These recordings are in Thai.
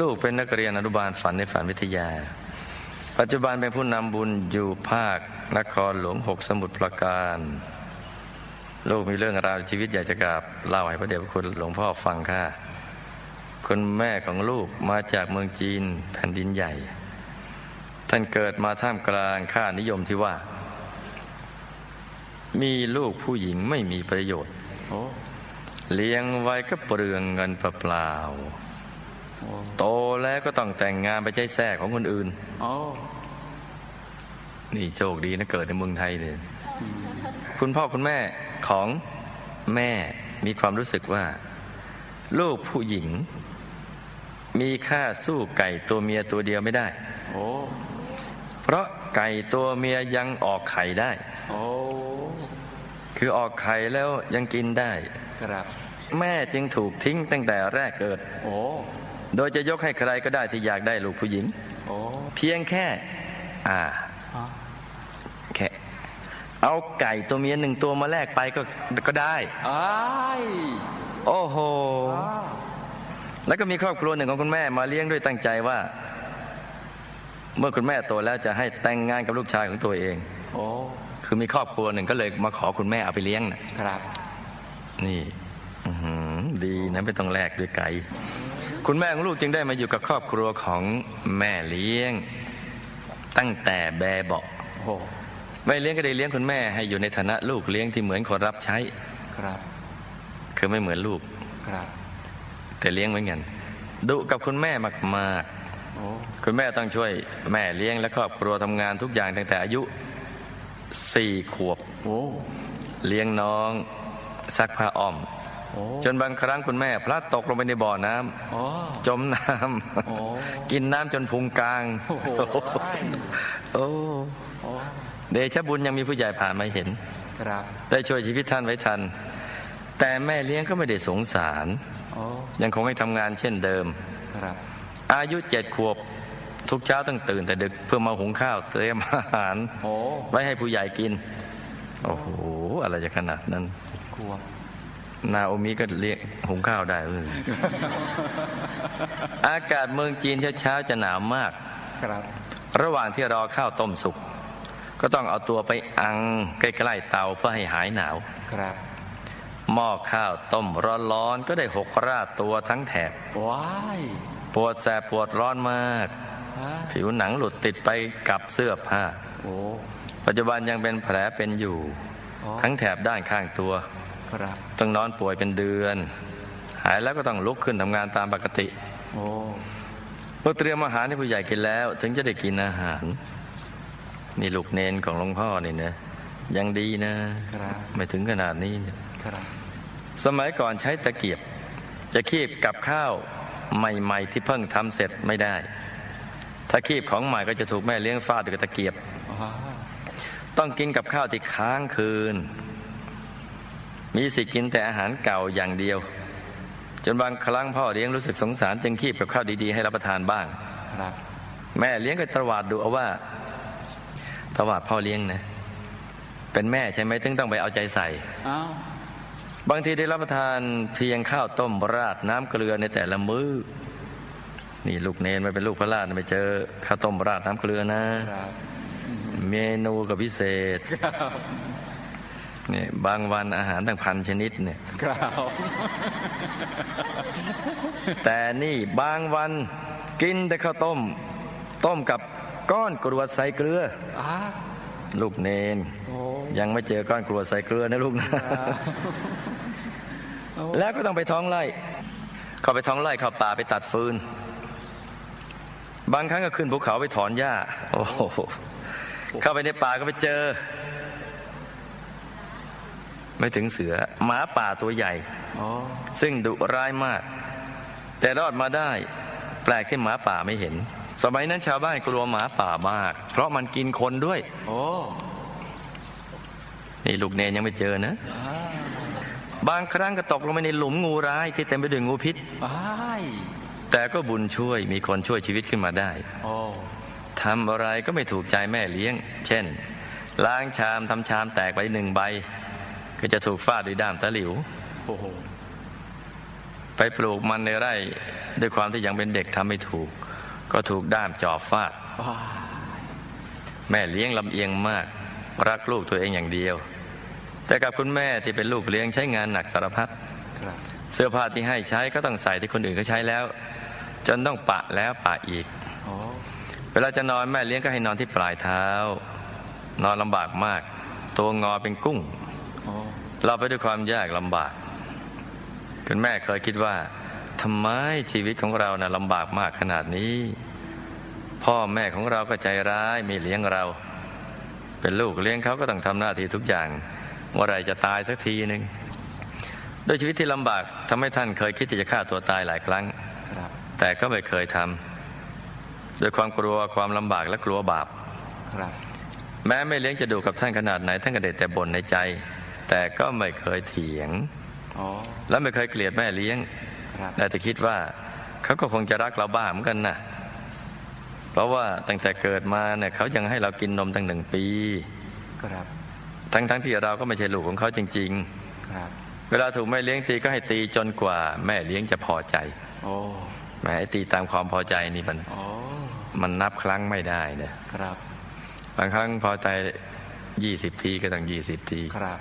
ลูกเป็นนักเรียนอนุบาลฝันในฝันวิทยา ปัจจุบันเป็นผู้นำบุญอยู่ภาคนครหลวงหกสมุทรปราการ ลูกมีเรื่องราวชีวิตอยากจะกราบเล่าให้พระเดชพระคุณหลวงพ่อฟังค่ะคุณแม่ของลูกมาจากเมืองจีนแผ่นดินใหญ่ ท่านเกิดมาท่ามกลางค่านิยมที่ว่า มีลูกผู้หญิงไม่มีประโยชน์โอ้เลี้ยงไว้ก็เปลืองเงินเปล่าโอ้ๆ โตแล้วก็ต้องแต่งงานไปใช้แท้ของคนอื่นโอ้นี่โชคดีนะเกิดในเมืองไทยเนี่ยคุณพ่อคุณแม่ของแม่มีความรู้สึกว่า ลูกผู้หญิง มีค่าสู้ไก่ตัวเมียตัวเดียวไม่ได้โอ้เพราะไก่ตัวเมียยังออกไข่ได้โอ้คือออกไข่แล้วยังกินได้ ครับ แม่จึงถูกทิ้งตั้งแต่แรกเกิดโอ้ โดยจะยกให้ใครก็ได้ที่อยากได้ลูกผู้หญิงโอ้เพียงแค่ อ่าฮะแค่เอาไก่ตัวเมียหนึ่งตัวมาแลกไปก็ก็ได้อ้ายโอ้โหอ้าวแล้วก็มีครอบครัวหนึ่งของคุณแม่มาเลี้ยงด้วยตั้งใจว่า เมื่อคุณแม่โตแล้วจะให้แต่งงานกับลูกชายของตัวเองโอ้คือมีครอบครัวหนึ่งก็เลยมาขอคุณแม่เอาไปเลี้ยงน่ะครับ นี่อื้อหือดีนะไม่ต้องแลกด้วยไก่ คุณแม่ของลูกจึงได้มาอยู่กับครอบครัวของแม่เลี้ยง ตั้งแต่แบเบาะโอ้แม่เลี้ยงก็ได้เลี้ยงคุณแม่ให้อยู่ในฐานะลูกเลี้ยงที่เหมือนคนรับใช้ครับ คือไม่เหมือนลูกครับ แต่เลี้ยงเหมือนกันดุกับคุณแม่มากโอ้ๆคุณแม่ต้องช่วยแม่เลี้ยงและครอบครัวทำงานทุกอย่างตั้งแต่อายุสี่ขวบโอ้เลี้ยงน้องซักผ้าอ้อมโอ้ จนบางครั้งคุณแม่ พลัดตกลงไปในบ่อน้ำโอ้จมน้โอ้ำกินน้ำจนพุงกลางโอ้โหโอ้โอ้เดชะบุญยังมีผู้ใหญ่ผ่านมาเห็นครับได้ช่วยชีวิตท่านไว้ทัน แต่แม่เลี้ยงก็ไม่ได้สงสารโอ้ยังคงให้ทำงานเช่นเดิมครับอายุเจ็ดขวบทุกเช้าต้องตื่นแต่ดึกเพื่อมาหุงข้าวเตรียมอาหารโอ้ไว้ให้ผู้ใหญ่กิน โอ้โห อะไรจะขนาดนั้นกลัว นาโอมิก็เลี้ยงหุงข้าวได้เอออากาศเมืองจีนเช้าๆจะหนาวมากครับ ระหว่างที่รอข้าวต้มสุก ก็ต้องเอาตัวไปอังใกล้ๆเตาเพื่อให้หายหนาวครับหม้อข้าวต้มร้อนๆก็ได้หกราดตัวทั้งแถบว้ายปวดแสบปวดร้อนมากฮะผิวหนังหลุดติดไปกับเสื้อผ้าโอ้ปัจจุบันยังเป็นแผลเป็นอยู่อ๋อทั้งแถบด้านข้างตัวครับ ต้องนอนป่วยเป็นเดือน หายแล้วก็ต้องลุกขึ้นทำงานตามปกติโอ้เมื่อเตรียมอาหารให้ผู้ใหญ่กินแล้ว ถึงจะได้กินอาหาร นี่ลูกเนนของหลวงพ่อนี่นะยังดีนะครับไม่ถึงขนาดนี้เนี่ยครับสมัยก่อนใช้ตะเกียบ จะคีบกับข้าวใหม่ ๆ ที่เพิ่งทำเสร็จไม่ได้ ถ้าคีบของใหม่ก็จะถูกแม่เลี้ยงฟาดด้วยกับตะเกียบว้าต้องกินกับข้าวที่ค้างคืน มีสิทธิ์กินแต่อาหารเก่าอย่างเดียว จนบางครั้งพ่อเลี้ยงรู้สึกสงสารจึงคีบกับข้าวดีๆให้รับประทานบ้างครับ แม่เลี้ยงก็ตวาดดูเอาว่าตวาดพ่อเลี้ยงนะเป็นแม่ใช่ไหมถึงต้องไปเอาใจใส่อ้าวบางทีได้รับประทานเพียงข้าวต้มราดน้ำเกลือในแต่ละมื้อนี่ลูกเนนไม่เป็นลูกพระราชไม่เจอข้าวต้มราดน้ำเกลือนะครับเมนูกับพิเศษ เนี่ยบางวันอาหารตั้งพันชนิดเนี่ยครับ แต่นี่บางวันกินแต่ข้าวต้ม ต้มกับก้อนกรวดใส่เกลืออ้าลูกเนนโอ้ยังไม่เจอก้อนกรวดใส่เกลือนะลูกนะโอ้แล้วก็ต้องไปท้องไร่เข้าไปท้องไร่เข้าป่าไปตัดฟืน บางครั้งก็ขึ้นภูเขาไปถอนหญ้า โอ้โหเข้าไปในป่าก็ไปเจอ ไม่ถึงเสือหมาป่าตัวใหญ่โอ้ซึ่งดุร้ายมาก แต่รอดมาได้ แปลกที่หมาป่าไม่เห็น สมัยนั้นชาวบ้านกลัวหมาป่ามาก เพราะมันกินคนด้วยโอ้นี่ลูกเนนยังไม่เจอนะอ้าบางครั้งก็ตกลงไปในหลุมงูร้ายที่เต็มไปด้วยงูพิษว้ายแต่ก็บุญช่วยมีคนช่วยชีวิตขึ้นมาได้โอ้ทำอะไรก็ไม่ถูกใจแม่เลี้ยง เช่น ล้างชามทำชามแตกไปหนึ่งใบ ก็จะถูกฟาดด้วยด้ามตะหลิวโอ้โหไปปลูกมันในไร่ด้วยความที่ยังเป็นเด็กทำไม่ถูก ก็ถูกด้ามจอบฟาดว้าแม่เลี้ยงลำเอียงมาก รักลูกตัวเองอย่างเดียว แต่กับคุณแม่ที่เป็นลูกเลี้ยงใช้งานหนักสารพัดครับเสื้อผ้าที่ให้ใช้ก็ต้องใส่ที่คนอื่นเขาใช้แล้ว จนต้องปะแล้วปะอีกโอ้เวลาจะนอนแม่เลี้ยงก็ให้นอนที่ปลายเท้า นอนลำบากมาก ตัวงอเป็นกุ้งโอ้ เราไปด้วยความยากลำบาก คุณแม่เคยคิดว่าทำไมชีวิตของเรานะ่ะลำบากมากขนาดนี้ พ่อแม่ของเราก็ใจร้ายไม่เลี้ยงเรา เป็นลูกเลี้ยงเขาก็ต้องทำหน้าที่ทุกอย่างเมื่อไรจะตายสักทีหนึ่งโดวยชีวิตที่ลำบากทำให้ท่านเคยคิดที่จะฆ่าตัวตายหลายครั้งครับแต่ก็ไม่เคยทำโดวยความกลัวความลำบากและกลัวบาปครับแม้ไม่เลี้ยงจะดูกับท่านขนาดไหนท่านก็ได้แต่บ่นในใจ แต่ก็ไม่เคยเถียงโอ้และไม่เคยเกลียดแม่เลี้ยงครับได้แต่คิดว่าเขาก็คงจะรักเราบ้างเหมือนกันนะเพราะว่าตั้งแต่เกิดมาเนี่ยเขายังให้เรากินนมตั้งหนึ่งปีครับทั้งๆที่เราก็ไม่ใช่ลูกของเขาจริงครับๆเวลาถูกแม่เลี้ยงตีก็ให้ตีจนกว่า แม่เลี้ยงจะพอใจ โอ้แหมไอ้ตีตามความพอใจนี่มันโอ้มันนับครั้งไม่ได้เนี่ยครับ บางครั้งพอใจยี่สิบทีก็ต้องยี่สิบทีครับ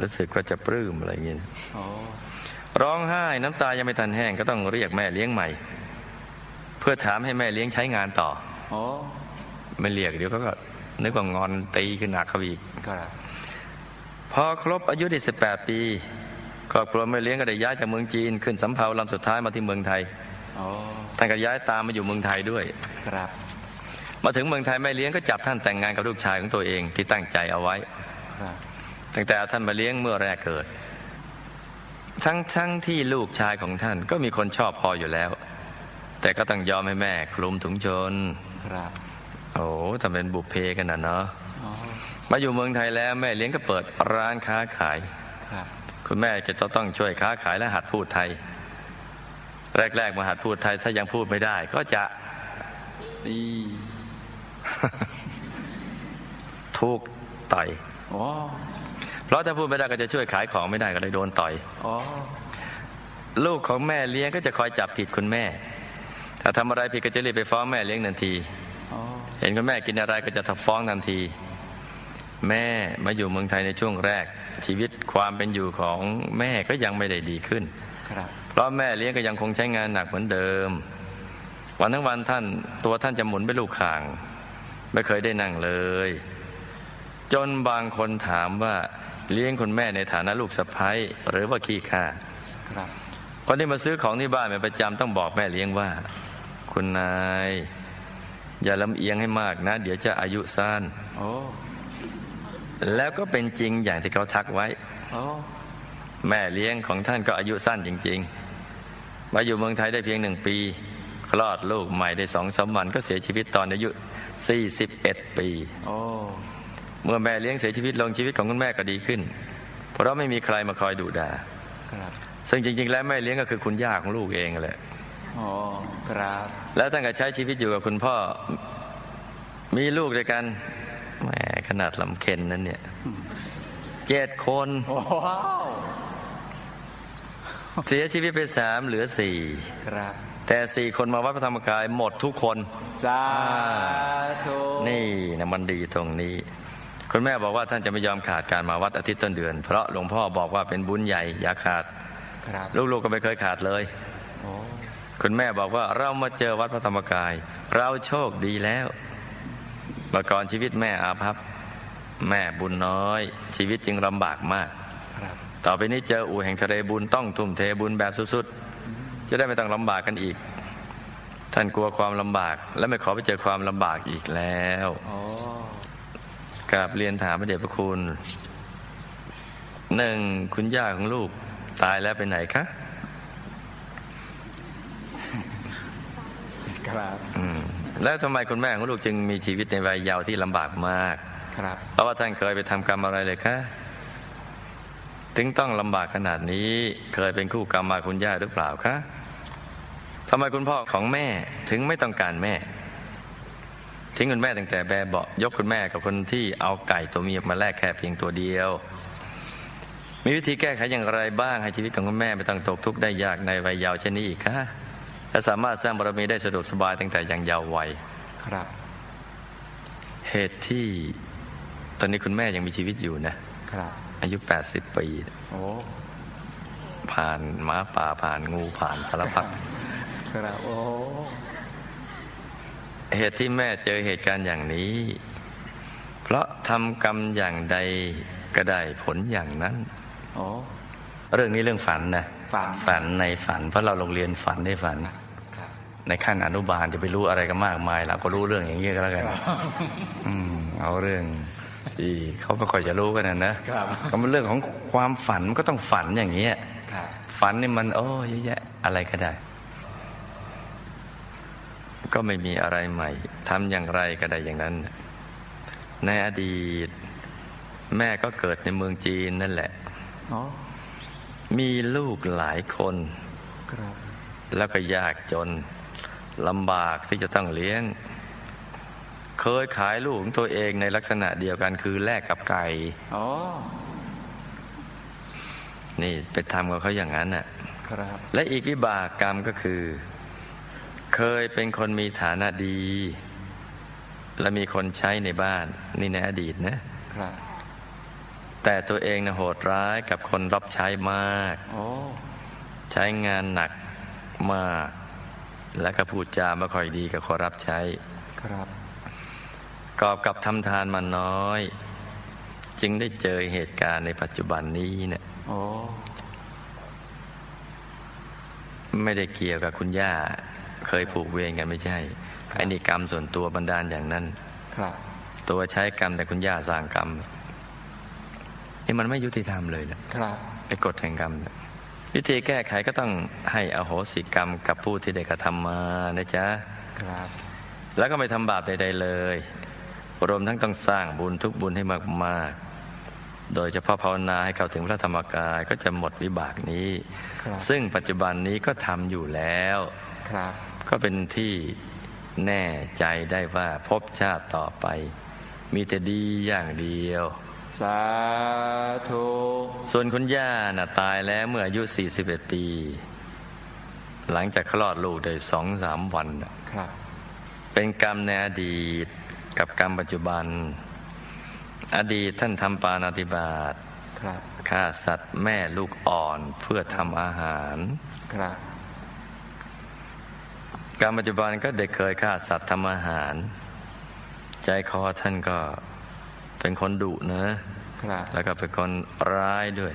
รู้สึกว่าจะปลื้มอะไรอย่างเงี้ยโอ้ร้องไห้น้ำตายังไม่ทันแห้งก็ต้องเรียกแม่เลี้ยงใหม่ เพื่อถามให้แม่เลี้ยงใช้งานต่อโอ้ไม่เรียกเดี๋ยวเขาก็นึกว่างอนตีขึ้นหนักเขาอีกครับพอครบอายุได้สิบแปดปีครอบครัวแม่เลี้ยงก็ได้ย้ายจากเมืองจีน ขึ้นสำเภาลำสุดท้ายมาที่เมืองไทยโอ้ท่านก็ย้ายตามมาอยู่เมืองไทยด้วยครับ มาถึงเมืองไทยแม่เลี้ยงก็จับท่านแต่งงานกับลูกชายของตัวเองที่ตั้งใจเอาไว้ครับ ตั้งแต่เอาท่านมาเลี้ยงเมื่อแรกเกิด ทั้งทั้งที่ลูกชายของท่านก็มีคนชอบพออยู่แล้ว แต่ก็ต้องยอมให้แม่คลุมถุงชนครับโอ้ทำเป็นบุพเพกันนะเนาะโอ้มาอยู่เมืองไทยแล้วแม่เลี้ยงก็เปิดร้านค้าขายครับคุณแม่จะต้องช่วยค้าขายและหัดพูดไทย แรก ๆ มาหัดพูดไทย ถ้ายังพูดไม่ได้ ก็จะอีถูกต่อยโอ้ เพราะถ้าพูดไม่ได้ก็จะช่วยขายของไม่ได้ก็เลยโดนต่อยโอ้ลูกของแม่เลี้ยงก็จะคอยจับผิดคุณแม่ ถ้าทำอะไรผิดก็จะรีบไปฟ้องแม่เลี้ยงทันทีโอ้เห็นคุณแม่กินอะไรก็จะฟ้องทันที แม่มาอยู่เมืองไทยในช่วงแรก ชีวิตความเป็นอยู่ของแม่ก็ยังไม่ได้ดีขึ้นครับเพราะแม่เลี้ยงก็ยังคงใช้งานหนักเหมือนเดิม วันทั้งวันท่านตัวท่านจะหมุนไปลูกข่าง ไม่เคยได้นั่งเลย จนบางคนถามว่า เลี้ยงคุณแม่ในฐานะลูกสะพ้ยหรือว่าขี้ข้าครับคนที่มาซื้อของที่บ้านเป็นประจำต้องบอกแม่เลี้ยงว่า คุณนาย อย่าลำเอียงให้มากนะ เดี๋ยวจะอายุสั้นโอ้แล้วก็เป็นจริงอย่างที่เขาทักไว้โอ้แม่เลี้ยงของท่านก็อายุสั้นจริง ๆ มาอยู่เมืองไทยได้เพียงหนึ่งปี คลอดลูกใหม่ได้สองสามวันก็เสียชีวิตตอนอายุ 41 ปีโอ้ เมื่อแม่เลี้ยงเสียชีวิตลงชีวิตของคุณแม่ก็ดีขึ้น เพราะไม่มีใครมาคอยดุด่าครับซึ่งจริง ๆ แล้วแม่เลี้ยงก็คือคุณย่าของลูกเองแหละโอ้ครับแล้วท่านก็ใช้ชีวิตอยู่กับคุณพ่อ มีลูกด้วยกันแหมขนาดลำเค็นนั้นเนี่ยเจ็ดคนว้าวเสียชีวิตไปสามเหลือสี่ครับแต่สี่คนมาวัดพระธรรมกายหมดทุกคนสาธุนี่นะมันดีตรงนี้ คุณแม่บอกว่าท่านจะไม่ยอมขาดการมาวัดอาทิตย์ต้นเดือน เพราะหลวงพ่อบอกว่าเป็นบุญใหญ่อย่าขาดครับลูกๆก็ไม่เคยขาดเลยโอ้คุณแม่บอกว่าเรามาเจอวัดพระธรรมกาย เราโชคดีแล้วเมื่อก่อนชีวิตแม่อาภัพ แม่บุญน้อย ชีวิตจึงลำบากมากครับต่อไปนี้เจออู่แห่งทะเลบุญต้องทุ่มเทบุญแบบสุดๆ จะได้ไม่ต้องลำบากกันอีก ท่านกลัวความลำบาก และไม่ขอไปเจอความลำบากอีกแล้วโอ้ กราบเรียนถามพระเดชพระคุณหนึ่งคุณย่าของลูกตายแล้วไปไหนคะครับอืมแล้วทำไมคุณแม่ของลูกจึงมีชีวิตในวัยเยาว์ที่ลำบากมาก ครับเพราะว่าท่านเคยไปทำกรรมอะไรเลยคะถึงต้องลำบากขนาดนี้ เคยเป็นคู่กรรมมาคุณย่าหรือเปล่าคะทำไมคุณพ่อของแม่ถึงไม่ต้องการแม่ ทิ้งคุณแม่ตั้งแต่แบบเบาะยกคุณแม่กับคนที่เอาไก่ตัวเมียมาแลกแค่เพียงตัวเดียว มีวิธีแก้ไขอย่างไรบ้างให้ชีวิตของคุณแม่ไม่ต้องตกทุกข์ได้ยากในวัยเยาว์เช่นนี้อีกคะและสามารถสร้างบารมีได้สะดวกสบายตั้งแต่ยังเยาว์วัยครับ เหตุที่ตอนนี้คุณแม่ยังมีชีวิตอยู่นะครับ อายุ 80 ปีโอ้ผ่านหมาป่าผ่านงูผ่านสารพัดครับโอ้ เหตุที่แม่เจอเหตุการณ์อย่างนี้ เพราะทำกรรมอย่างใดก็ได้ผลอย่างนั้นโอ้เรื่องนี้เรื่องฝันนะฝันฝันในฝัน เพราะเราโรงเรียนฝันได้ฝันครับในขั้นอนุบาลจะไปรู้อะไรกันมากมายเราก็รู้เรื่องอย่างนี้ก็แล้วกันอืมเอาเรื่องที่เขาไม่ค่อยจะรู้กันนะนะครับก็เป็นเรื่องของความฝันมันก็ต้องฝันอย่างเงี้ยครับฝันนี่มัน โอ้เยอะแยะอะไรก็ได้ ก็ไม่มีอะไรใหม่ทำอย่างไรก็ได้อย่างนั้น ในอดีต แม่ก็เกิดในเมืองจีนนั่นแหละโอ้มีลูกหลายคนครับแล้วก็ยากจนลำบากที่จะต้องเลี้ยง เคยขายลูกของตัวเองในลักษณะเดียวกันคือแลกกับไก่โอ้นี่ไปทำกับเขาอย่างนั้นน่ะครับและอีกวิบากกรรมก็คือ เคยเป็นคนมีฐานะดี และมีคนใช้ในบ้านนี่ในอดีตนะครับแต่ตัวเองนะโหดร้ายกับคนรับใช้มากโอ้ใช้งานหนักมาก และก็พูดจาไม่ค่อยดีกับคนรับใช้ครับกอบกับทำทานมาน้อย จึงได้เจอเหตุการณ์ในปัจจุบันนี้เนี่ยโอ้ไม่ได้เกี่ยวกับคุณย่า เคยผูกเวรกันไม่ใช่ไอ้นี่กรรมส่วนตัวบันดาลอย่างนั้นครับตัวใช้กรรมแต่คุณย่าสร้างกรรมนี่มันไม่ยุติธรรมเลยนะครับไอ้กฎแห่งกรรมเนี่ยวิธีแก้ไขก็ต้องให้อโหสิกรรมกับผู้ที่ได้กระทำมานะจ๊ะครับ แล้วก็ไม่ทำบาปใดๆเลยรวมทั้งต้องสร้างบุญทุกบุญให้มากๆ โดยเฉพาะภาวนาให้เข้าถึงพระธรรมกายก็จะหมดวิบากนี้ครับซึ่งปัจจุบันนี้ก็ทำอยู่แล้วครับ ก็เป็นที่แน่ใจได้ว่าพบชาติต่อไป มีแต่ดีอย่างเดียว สาธุส่วนคุณย่าน่ะตายแล้วเมื่ออายุ 41 ปี หลังจากคลอดลูกได้สองสามวันน่ะครับ เป็นกรรมในอดีตกับกรรมปัจจุบัน อดีตท่านทำปานาติบาตครับฆ่าสัตว์แม่ลูกอ่อนเพื่อทำอาหาร ครับ กรรมปัจจุบันก็ได้เคยฆ่าสัตว์ทำอาหาร ใจคอท่านก็เป็นคนดุนะครับแล้วก็เป็นคนร้ายด้วย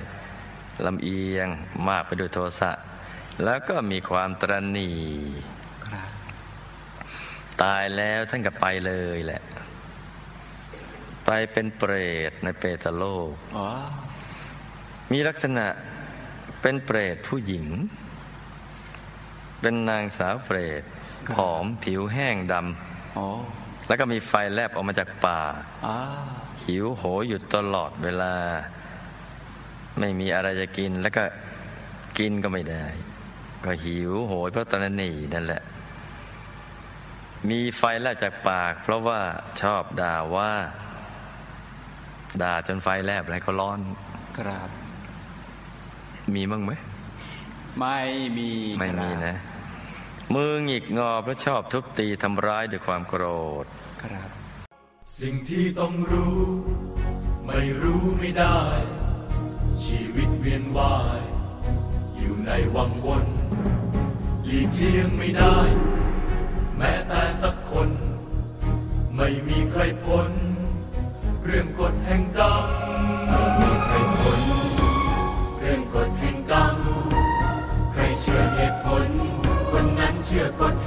ลำเอียงมากไปด้วยโทสะ แล้วก็มีความตรณีครับตายแล้วท่านก็ไปเลยแหละ ไปเป็นเปรตในเปตโลกอ๋อมีลักษณะเป็นเปรตผู้หญิง เป็นนางสาวเปรตผอมผิวแห้งดโอ้ำแล้วก็มีไฟแลบออกมาจากปากอ้าหิวโหยอยู่ตลอดเวลา ไม่มีอะไรจะกินแล้วก็กินก็ไม่ได้ ก็หิวโหยเพราะตอนนั้นนี่นั่นแหละ มีไฟแลบจากปาก เพราะว่าชอบด่าว่า ด่าจนไฟแลบอะไรเขาร้อน ครับ มีบ้างไหม ไม่มีไม่มีครับนะ มือหงิกงอเพราะชอบทุบตีทำร้ายด้วยความโกรธครับ สิ่งที่ต้องรู้ ไม่รู้ไม่ได้ ชีวิตเวียนว่าย อยู่ในวังวนหลีกเลี่ยงไม่ได้ แม้แต่สักคน ไม่มีใครพ้น เรื่องกฎแห่งกรรมไม่ รื่อ